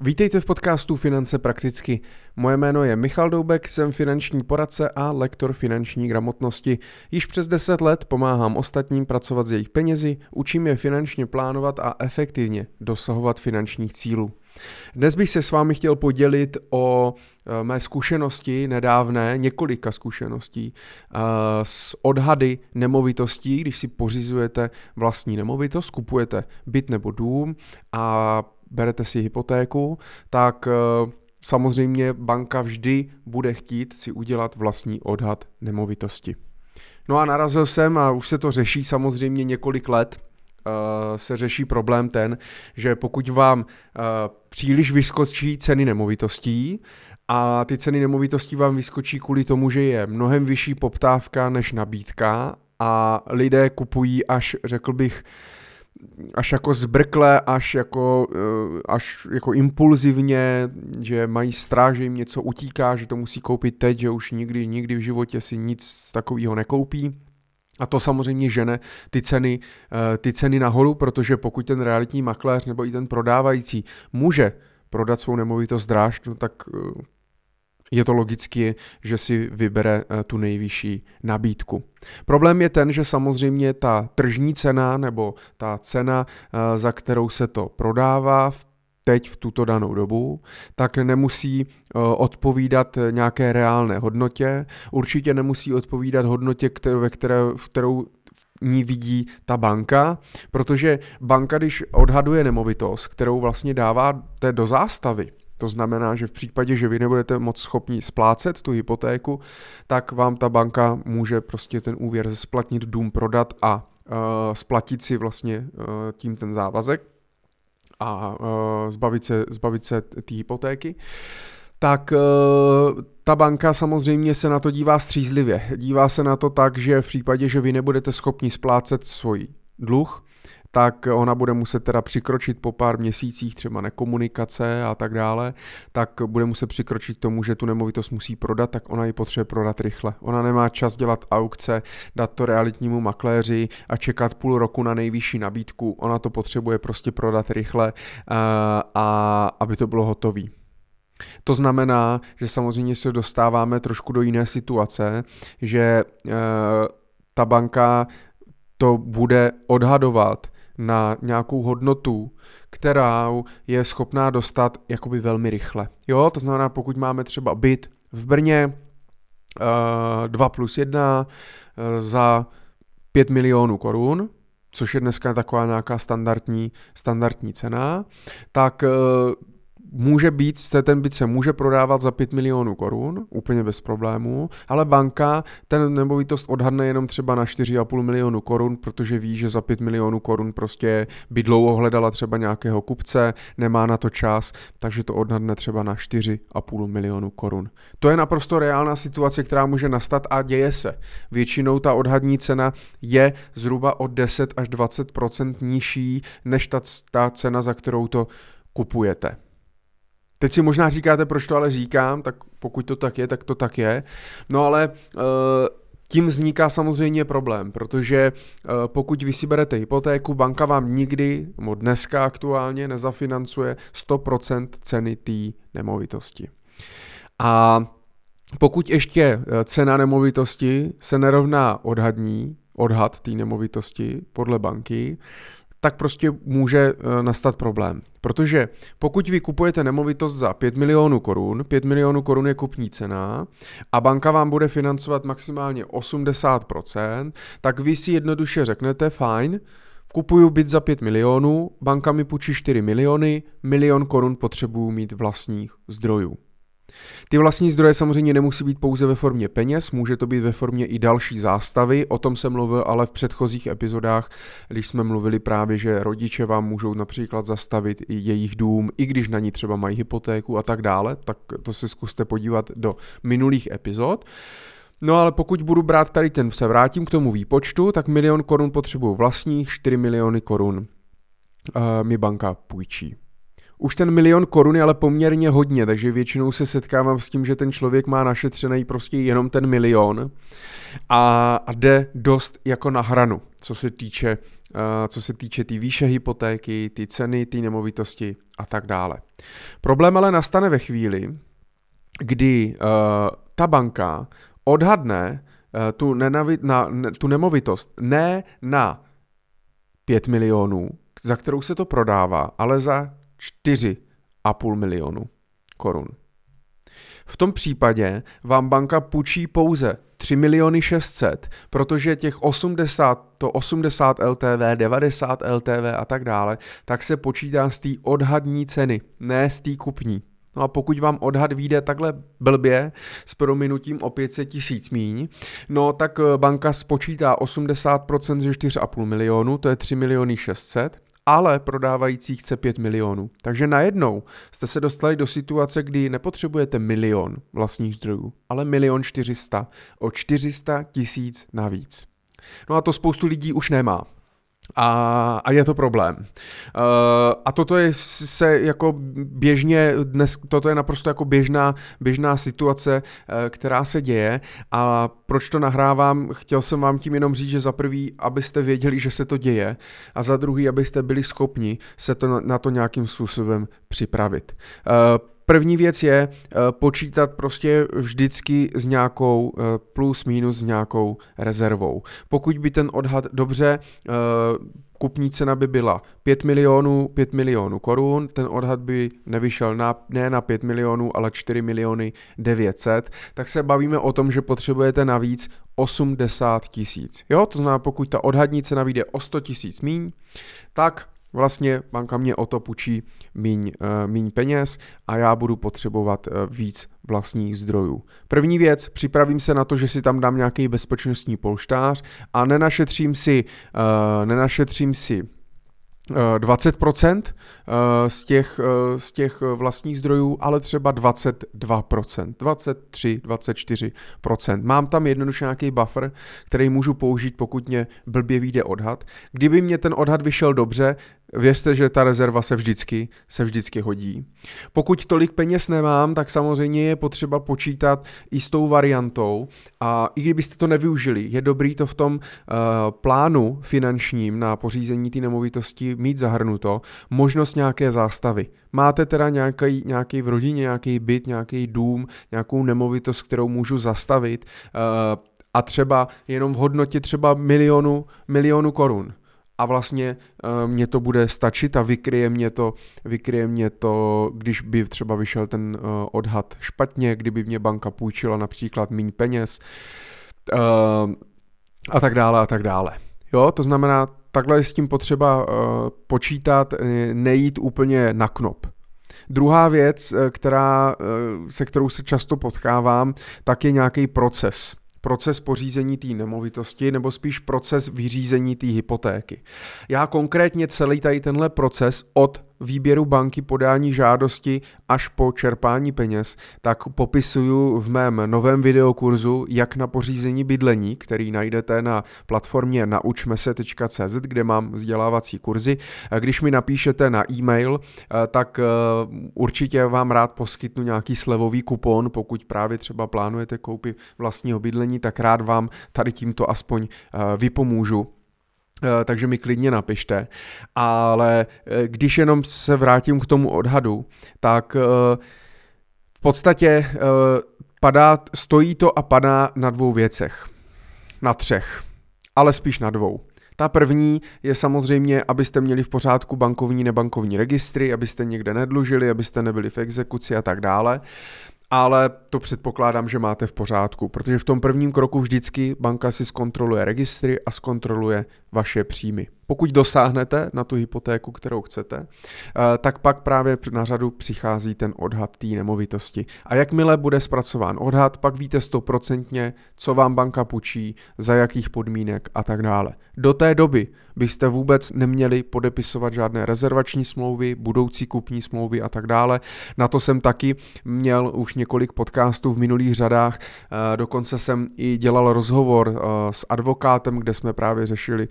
Vítejte v podcastu Finance prakticky. Moje jméno je Michal Doubek, jsem finanční poradce a lektor finanční gramotnosti. Již přes 10 let pomáhám ostatním pracovat s jejich penězi, učím je finančně plánovat a efektivně dosahovat finančních cílů. Dnes bych se s vámi chtěl podělit o eh, mé zkušenosti nedávné, několika zkušeností eh, s odhady nemovitostí, když si pořizujete vlastní nemovitost, kupujete byt nebo dům a berete si hypotéku, tak eh, samozřejmě banka vždy bude chtít si udělat vlastní odhad nemovitosti. No a narazil jsem, a už se to řeší samozřejmě několik let, eh, se řeší problém ten, že pokud vám eh, příliš vyskočí ceny nemovitostí a ty ceny nemovitostí vám vyskočí kvůli tomu, že je mnohem vyšší poptávka než nabídka a lidé kupují až, řekl bych, až jako zbrkle, až jako, eh, až jako impulzivně, že mají strach, že jim něco utíká, že to musí koupit teď, že už nikdy, nikdy v životě si nic takového nekoupí. A to samozřejmě žene ty ceny, eh, ty ceny nahoru, protože pokud ten realitní makléř nebo i ten prodávající může prodat svou nemovitost dráž, no tak eh, je to logicky, že si vybere eh, tu nejvyšší nabídku. Problém je ten, že samozřejmě ta tržní cena nebo ta cena, eh, za kterou se to prodává v teď v tuto danou dobu, tak nemusí eh, odpovídat nějaké reálné hodnotě, určitě nemusí odpovídat hodnotě, kterou, ve které, v kterou ní vidí ta banka, protože banka, když odhaduje nemovitost, kterou vlastně dává té do zástavy, to znamená, že v případě, že vy nebudete moc schopni splácet tu hypotéku, tak vám ta banka může prostě ten úvěr splatnit, dům prodat a uh, splatit si vlastně uh, tím ten závazek a uh, zbavit se, zbavit se té hypotéky tak ta banka samozřejmě se na to dívá střízlivě. Dívá se na to tak, že v případě, že vy nebudete schopni splácet svůj dluh, tak ona bude muset teda přikročit po pár měsících třeba nekomunikace a tak dále, tak bude muset přikročit k tomu, že tu nemovitost musí prodat, tak ona ji potřebuje prodat rychle. Ona nemá čas dělat aukce, dát to realitnímu makléři a čekat půl roku na nejvyšší nabídku. Ona to potřebuje prostě prodat rychle a, eh, a aby to bylo hotové. To znamená, že samozřejmě se dostáváme trošku do jiné situace, že e, ta banka to bude odhadovat na nějakou hodnotu, kterou je schopná dostat jakoby velmi rychle. Jo, to znamená, pokud máme třeba byt v Brně, uh, 2 plus 1 uh, za 5 milionů korun, což je dneska taková nějaká standardní, standardní cena, tak uh, může být, ten byt se může prodávat za 5 milionů korun, úplně bez problémů, ale banka ten nemovitost odhadne jenom třeba na 4,5 milionu korun, protože ví, že za 5 milionů korun prostě by dlouho hledala třeba nějakého kupce, nemá na to čas, takže to odhadne třeba na 4,5 milionu korun. To je naprosto reálná situace, která může nastat a děje se. Většinou ta odhadní cena je zhruba o 10 až 20% nižší než ta, ta cena, za kterou to kupujete. Teď si možná říkáte, proč to ale říkám, tak pokud to tak je, tak to tak je. No ale uh, tím vzniká samozřejmě problém, protože uh, pokud vy si berete hypotéku, banka vám nikdy, nebo dneska aktuálně, nezafinancuje 100% ceny té nemovitosti. A pokud ještě eh, cena nemovitosti se nerovná odhadní, odhad té nemovitosti podle banky, tak prostě může eh, nastat problém. Protože pokud vy kupujete nemovitost za 5 milionů korun, 5 milionů korun je kupní cena a banka vám bude financovat maximálně 80%, tak vy si jednoduše řeknete, fajn, kupuju byt za 5 milionů, banka mi půjčí 4 miliony, milion korun potřebuju mít vlastních zdrojů. Ty vlastní zdroje samozřejmě nemusí být pouze ve formě peněz, může to být ve formě i další zástavy, o tom jsem mluvil ale v předchozích epizodách, když jsme mluvili právě, že rodiče vám můžou například zastavit i jejich dům, i když na ní třeba mají hypotéku a tak dále, tak to si zkuste podívat do minulých epizod. No ale pokud budu brát tady ten, se vrátím k tomu výpočtu, tak milion korun potřebuju vlastních, 4 miliony korun uh, mi banka půjčí. Už ten milion korun je ale poměrně hodně, takže většinou se setkávám s tím, že ten člověk má našetřený prostě jenom ten milion a, jde dost jako na hranu, co se týče co se týče té tý výše hypotéky, ty ceny, ty nemovitosti a tak dále. Problém ale nastane ve chvíli, kdy uh, ta banka odhadne uh, tu, nenavi- na, tu nemovitost ne na 5 milionů, za kterou se to prodává, ale za 4,5 milionu korun. V tom případě vám banka půjčí pouze 3 miliony 600, protože těch 80, to 80 LTV, 90 LTV a tak dále, tak se počítá z té odhadní ceny, ne z té kupní. No a pokud vám odhad vyjde takhle blbě s prominutím o 500 tisíc míň, no tak eh, banka spočítá 80% ze 4,5 milionu, to je 3 miliony 600, ale prodávající chce 5 milionů. Takže najednou jste se dostali do situace, kdy nepotřebujete milion vlastních zdrojů, ale milion 400, o 400 tisíc navíc. No a to spoustu lidí už nemá. A, a je to problém. Uh, a toto je se jako běžně, dnes, toto je naprosto jako běžná, běžná situace, uh, která se děje a proč to nahrávám, chtěl jsem vám tím jenom říct, že za prvý, abyste věděli, že se to děje a za druhý, abyste byli schopni se to na, na to nějakým způsobem připravit. Uh, První věc je uh, počítat prostě vždycky s nějakou uh, plus minus s nějakou rezervou. Pokud by ten odhad dobře uh, kupní cena by byla 5 milionů, 5 milionů korun, ten odhad by nevyšel na, ne na 5 milionů, ale 4 miliony 900, tak se bavíme o tom, že potřebujete navíc 80 tisíc. Jo, to znamená, pokud ta odhadní cena vyjde o 100 tisíc míň, tak vlastně banka mě o to půjčí míň, uh, míň peněz a já budu potřebovat uh, víc vlastních zdrojů. První věc, připravím se na to, že si tam dám nějaký bezpečnostní polštář a nenašetřím si, uh, nenašetřím si 20% z těch, z těch vlastních zdrojů, ale třeba 22%, 23, 24%. Mám tam jednoduše nějaký buffer, který můžu použít, pokud mě blbě vyjde odhad. Kdyby mě ten odhad vyšel dobře, Věřte, že ta rezerva se vždycky, se vždycky hodí. Pokud tolik peněz nemám, tak samozřejmě je potřeba počítat i s tou variantou a i kdybyste to nevyužili, je dobrý to v tom uh, plánu finančním na pořízení té nemovitosti mít zahrnuto, možnost nějaké zástavy. Máte teda nějaký, nějaký v rodině, nějaký byt, nějaký dům, nějakou nemovitost, kterou můžu zastavit uh, a třeba jenom v hodnotě třeba milionu, milionu korun a vlastně uh, mě to bude stačit a vykryje mě to, vykryje mě to, když by třeba vyšel ten uh, odhad špatně, kdyby mě banka půjčila například méně peněz uh, a tak dále a tak dále. Jo, to znamená, takhle je s tím potřeba počítat, nejít úplně na knop. Druhá věc, která, se kterou se často potkávám, tak je nějaký proces proces pořízení té nemovitosti nebo spíš proces vyřízení té hypotéky. Já konkrétně celý tady tenhle proces od výběru banky, podání žádosti až po čerpání peněz, tak popisuju v mém novém videokurzu jak na pořízení bydlení, který najdete na platformě naučmese.cz, kde mám vzdělávací kurzy. Když mi napíšete na e-mail, eh, tak eh, určitě vám rád poskytnu nějaký slevový kupon, pokud právě třeba plánujete koupit vlastního bydlení, tak rád vám tady tímto aspoň eh, vypomůžu takže mi klidně napište. Ale eh, když jenom se vrátím k tomu odhadu, tak eh, v podstatě padá, stojí to a padá na dvou věcech. Na třech, ale spíš na dvou. Ta první je samozřejmě, abyste měli v pořádku bankovní, nebankovní registry, abyste někde nedlužili, abyste nebyli v exekuci a tak dále ale to předpokládám, že máte v pořádku, protože v tom prvním kroku vždycky banka si zkontroluje registry a zkontroluje vaše příjmy. Pokud dosáhnete na tu hypotéku, kterou chcete, eh, tak pak právě na řadu přichází ten odhad té nemovitosti. A jakmile bude zpracován odhad, pak víte stoprocentně, co vám banka půjčí, za jakých podmínek a tak dále. Do té doby byste vůbec neměli podepisovat žádné rezervační smlouvy, budoucí kupní smlouvy a tak dále. Na to jsem taky měl už několik podcastů v minulých řadách, eh, dokonce jsem i dělal rozhovor eh, s advokátem, kde jsme právě řešili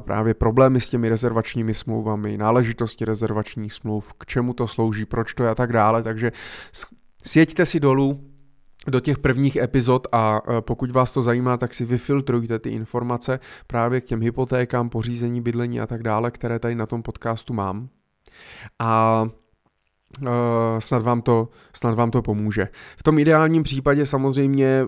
právě pro problémy s těmi rezervačními smlouvami, náležitosti rezervačních smluv, k čemu to slouží, proč to je a tak dále. Takže sjeďte si dolů, do těch prvních epizod a e, pokud vás to zajímá, tak si vyfiltrujte ty informace právě k těm hypotékám, pořízení, bydlení a tak dále, které tady na tom podcastu mám. A Uh, snad, vám to, snad vám to pomůže. V tom ideálním případě samozřejmě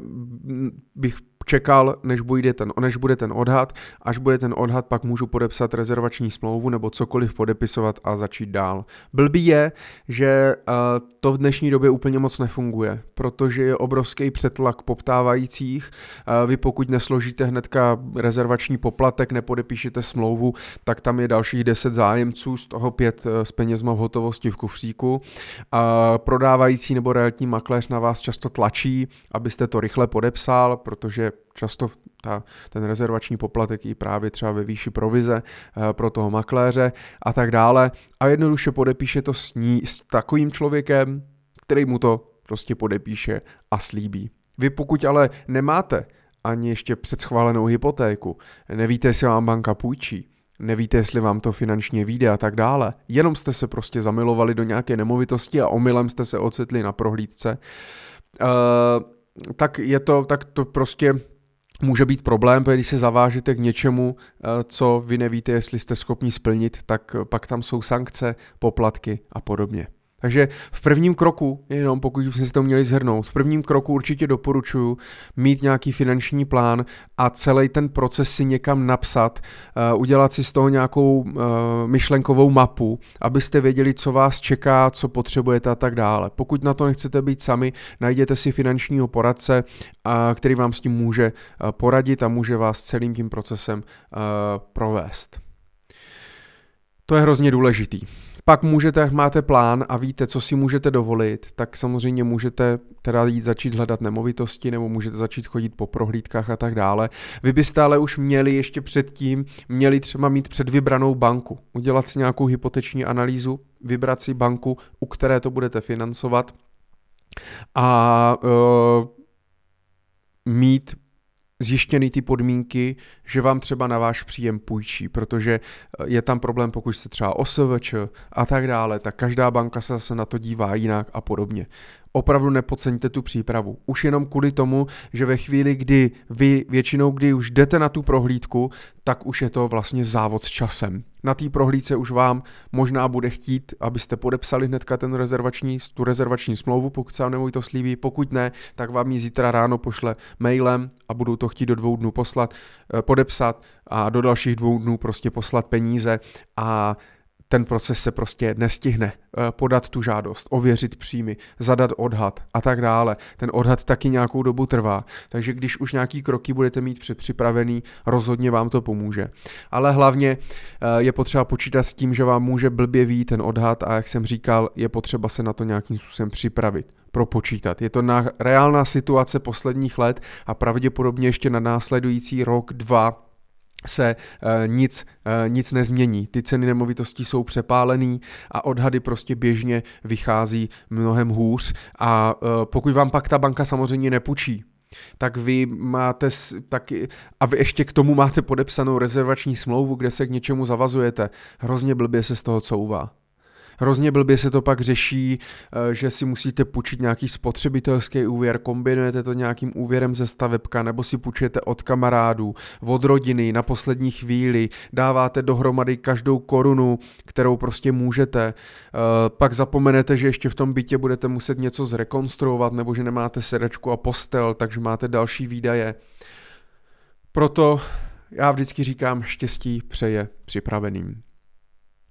bych čekal, než bude, ten, než bude ten odhad. Až bude ten odhad, pak můžu podepsat rezervační smlouvu nebo cokoliv podepisovat a začít dál. Blbý je, že uh, to v dnešní době úplně moc nefunguje, protože je obrovský přetlak poptávajících. Uh, vy pokud nesložíte hnedka rezervační poplatek, nepodepíšete smlouvu, tak tam je dalších 10 zájemců, z toho pět uh, s penězma v hotovosti v kufříku. Prodávající nebo realitní makléř na vás často tlačí, abyste to rychle podepsal, protože často ta, ten rezervační poplatek i právě třeba ve výši provize e, pro toho makléře a tak dále a jednoduše podepíše to s, ní, s takovým člověkem, který mu to prostě podepíše a slíbí. Vy pokud ale nemáte ani ještě předschválenou hypotéku, nevíte, jestli vám banka půjčí, nevíte, jestli vám to finančně vyjde a tak dále, jenom jste se prostě zamilovali do nějaké nemovitosti a omylem jste se ocitli na prohlídce, uh, tak je to, tak to prostě může být problém, protože když se zavážete k něčemu, eh, co vy nevíte, jestli jste schopni splnit, tak pak tam jsou sankce, poplatky a podobně. Takže v prvním kroku, jenom pokud byste si to měli zhrnout, v prvním kroku určitě doporučuji mít nějaký finanční plán a celý ten proces si někam napsat, uh, udělat si z toho nějakou uh, myšlenkovou mapu, abyste věděli, co vás čeká, co potřebujete a tak dále. Pokud na to nechcete být sami, najděte si finančního poradce, který vám s tím může uh, poradit a může vás celým tím procesem provést. To je hrozně důležitý. Pak můžete, jak máte plán a víte, co si můžete dovolit, tak samozřejmě můžete teda jít začít hledat nemovitosti nebo můžete začít chodit po prohlídkách a tak dále. Vy byste ale už měli ještě předtím, měli třeba mít předvybranou banku, udělat si nějakou hypoteční analýzu, vybrat si banku, u které to budete financovat a uh, mít zjištěny ty podmínky, že vám třeba na váš příjem půjčí, protože eh, je tam problém, pokud jste třeba OSVČ a tak dále, tak každá banka se zase na to dívá jinak a podobně opravdu nepodceňte tu přípravu. Už jenom kvůli tomu, že ve chvíli, kdy vy většinou, kdy už jdete na tu prohlídku, tak už je to vlastně závod s časem. Na té prohlídce už vám možná bude chtít, abyste podepsali hnedka ten rezervační, tu rezervační smlouvu, pokud se vám to slíbí. Pokud ne, tak vám ji zítra ráno pošle mailem a budou to chtít do dvou dnů poslat, eh, podepsat a do dalších dvou dnů prostě poslat peníze a ten proces se prostě nestihne eh, podat tu žádost, ověřit příjmy, zadat odhad a tak dále. Ten odhad taky nějakou dobu trvá, takže když už nějaký kroky budete mít předpřipravený, rozhodně vám to pomůže. Ale hlavně eh, je potřeba počítat s tím, že vám může blbě vít ten odhad a jak jsem říkal, je potřeba se na to nějakým způsobem připravit propočítat. Je to na reálná situace posledních let a pravděpodobně ještě na následující rok, dva, se e, nic, e, nic nezmění. Ty ceny nemovitostí jsou přepálený a odhady prostě běžně vychází mnohem hůř a e, pokud vám pak ta banka samozřejmě nepůjčí, tak vy máte taky, a vy ještě k tomu máte podepsanou rezervační smlouvu, kde se k něčemu zavazujete. Hrozně blbě se z toho couvá. Hrozně blbě se to pak řeší, eh, že si musíte půjčit nějaký spotřebitelský úvěr, kombinujete to nějakým úvěrem ze stavebka, nebo si půjčujete od kamarádů, od rodiny na poslední chvíli, dáváte dohromady každou korunu, kterou prostě můžete. Eh, pak zapomenete, že ještě v tom bytě budete muset něco zrekonstruovat, nebo že nemáte sedačku a postel, takže máte další výdaje. Proto já vždycky říkám, štěstí přeje připraveným.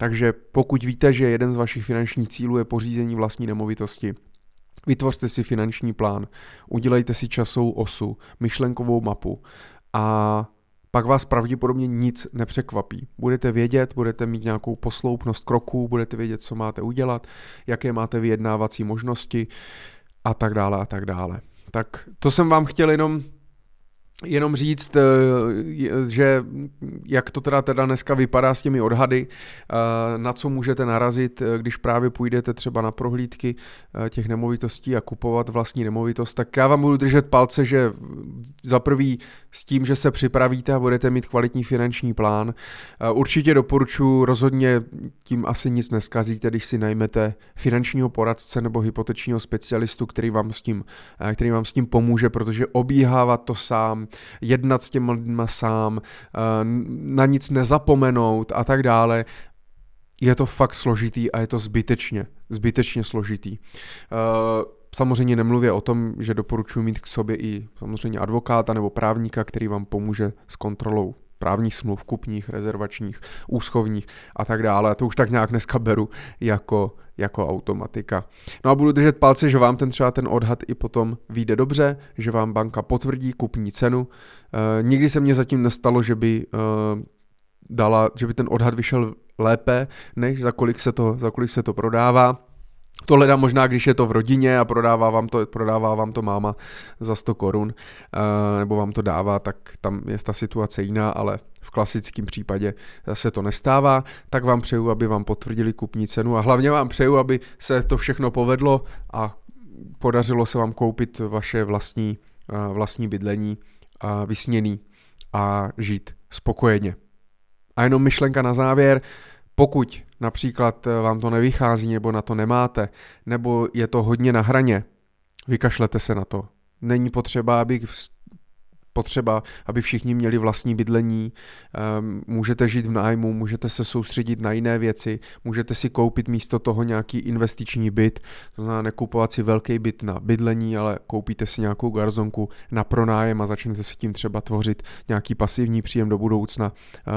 Takže pokud víte, že jeden z vašich finančních cílů je pořízení vlastní nemovitosti, vytvořte si finanční plán, udělejte si časovou osu, myšlenkovou mapu a pak vás pravděpodobně nic nepřekvapí. Budete vědět, budete mít nějakou posloupnost kroků, budete vědět, co máte udělat, jaké máte vyjednávací možnosti a tak dále a tak dále. Tak to jsem vám chtěl jenom jenom říct, eh, že jak to teda, teda dneska vypadá s těmi odhady, eh, na co můžete narazit, eh, když právě půjdete třeba na prohlídky těch nemovitostí a kupovat vlastní nemovitost, tak já vám budu držet palce, že za prvý s tím, že se připravíte a budete mít kvalitní finanční plán. Určitě doporučuji, rozhodně tím asi nic neskazíte, když si najmete finančního poradce nebo hypotečního specialistu, který vám s tím, který vám s tím pomůže, protože obíhávat to sám, jednat s těma lidma sám, eh, na nic nezapomenout a tak dále, je to fakt složitý a je to zbytečně, zbytečně složitý. Eh, samozřejmě nemluvě o tom, že doporučuji mít k sobě i samozřejmě advokáta nebo právníka, který vám pomůže s kontrolou právních smluv, kupních, rezervačních, úschovních a tak dále. To už tak nějak dneska beru jako, jako automatika. No a budu držet palce, že vám ten třeba ten odhad i potom vyjde dobře, že vám banka potvrdí kupní cenu. E, nikdy se mně zatím nestalo, že by e, dala, že by ten odhad vyšel lépe, než za kolik se to, za kolik se to prodává. To hledám možná, když je to v rodině a prodává vám to, prodává vám to máma za 100 korun, eh, nebo vám to dává, tak tam je ta situace jiná, ale v klasickém případě se to nestává, tak vám přeju, aby vám potvrdili kupní cenu a hlavně vám přeju, aby se to všechno povedlo a podařilo se vám koupit vaše vlastní, eh, vlastní bydlení a vysněný a žít spokojeně. A jenom myšlenka na závěr, pokud například eh, vám to nevychází nebo na to nemáte, nebo je to hodně na hraně, vykašlete se na to. Není potřeba, aby potřeba, aby všichni měli vlastní bydlení, ehm, můžete žít v nájmu, můžete se soustředit na jiné věci, můžete si koupit místo toho nějaký investiční byt, to znamená nekupovat si velký byt na bydlení, ale koupíte si nějakou garzonku na pronájem a začnete si tím třeba tvořit nějaký pasivní příjem do budoucna eh,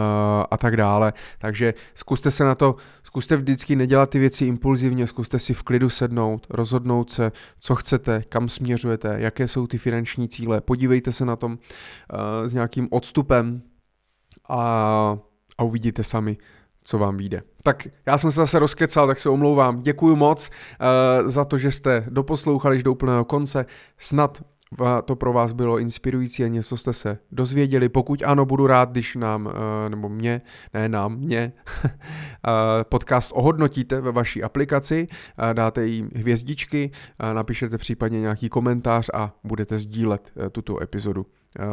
a tak dále. Takže zkuste se na to, zkuste vždycky nedělat ty věci impulzivně, zkuste si v klidu sednout, rozhodnout se, co chcete, kam směřujete, jaké jsou ty finanční cíle, podívejte se na tom s nějakým odstupem a, a uvidíte sami, co vám vyjde. Tak já jsem se zase rozkecal, tak se omlouvám. Děkuji moc uh, za to, že jste doposlouchali do úplného konce. Snad to pro vás bylo inspirující a něco jste se dozvěděli. Pokud ano, budu rád, když nám, eh, nebo mě, ne nám, mě, podcast ohodnotíte ve vaší aplikaci, dáte jim hvězdičky, napíšete případně nějaký komentář a budete sdílet tuto epizodu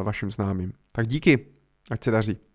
vašim známým. Tak díky, ať se daří.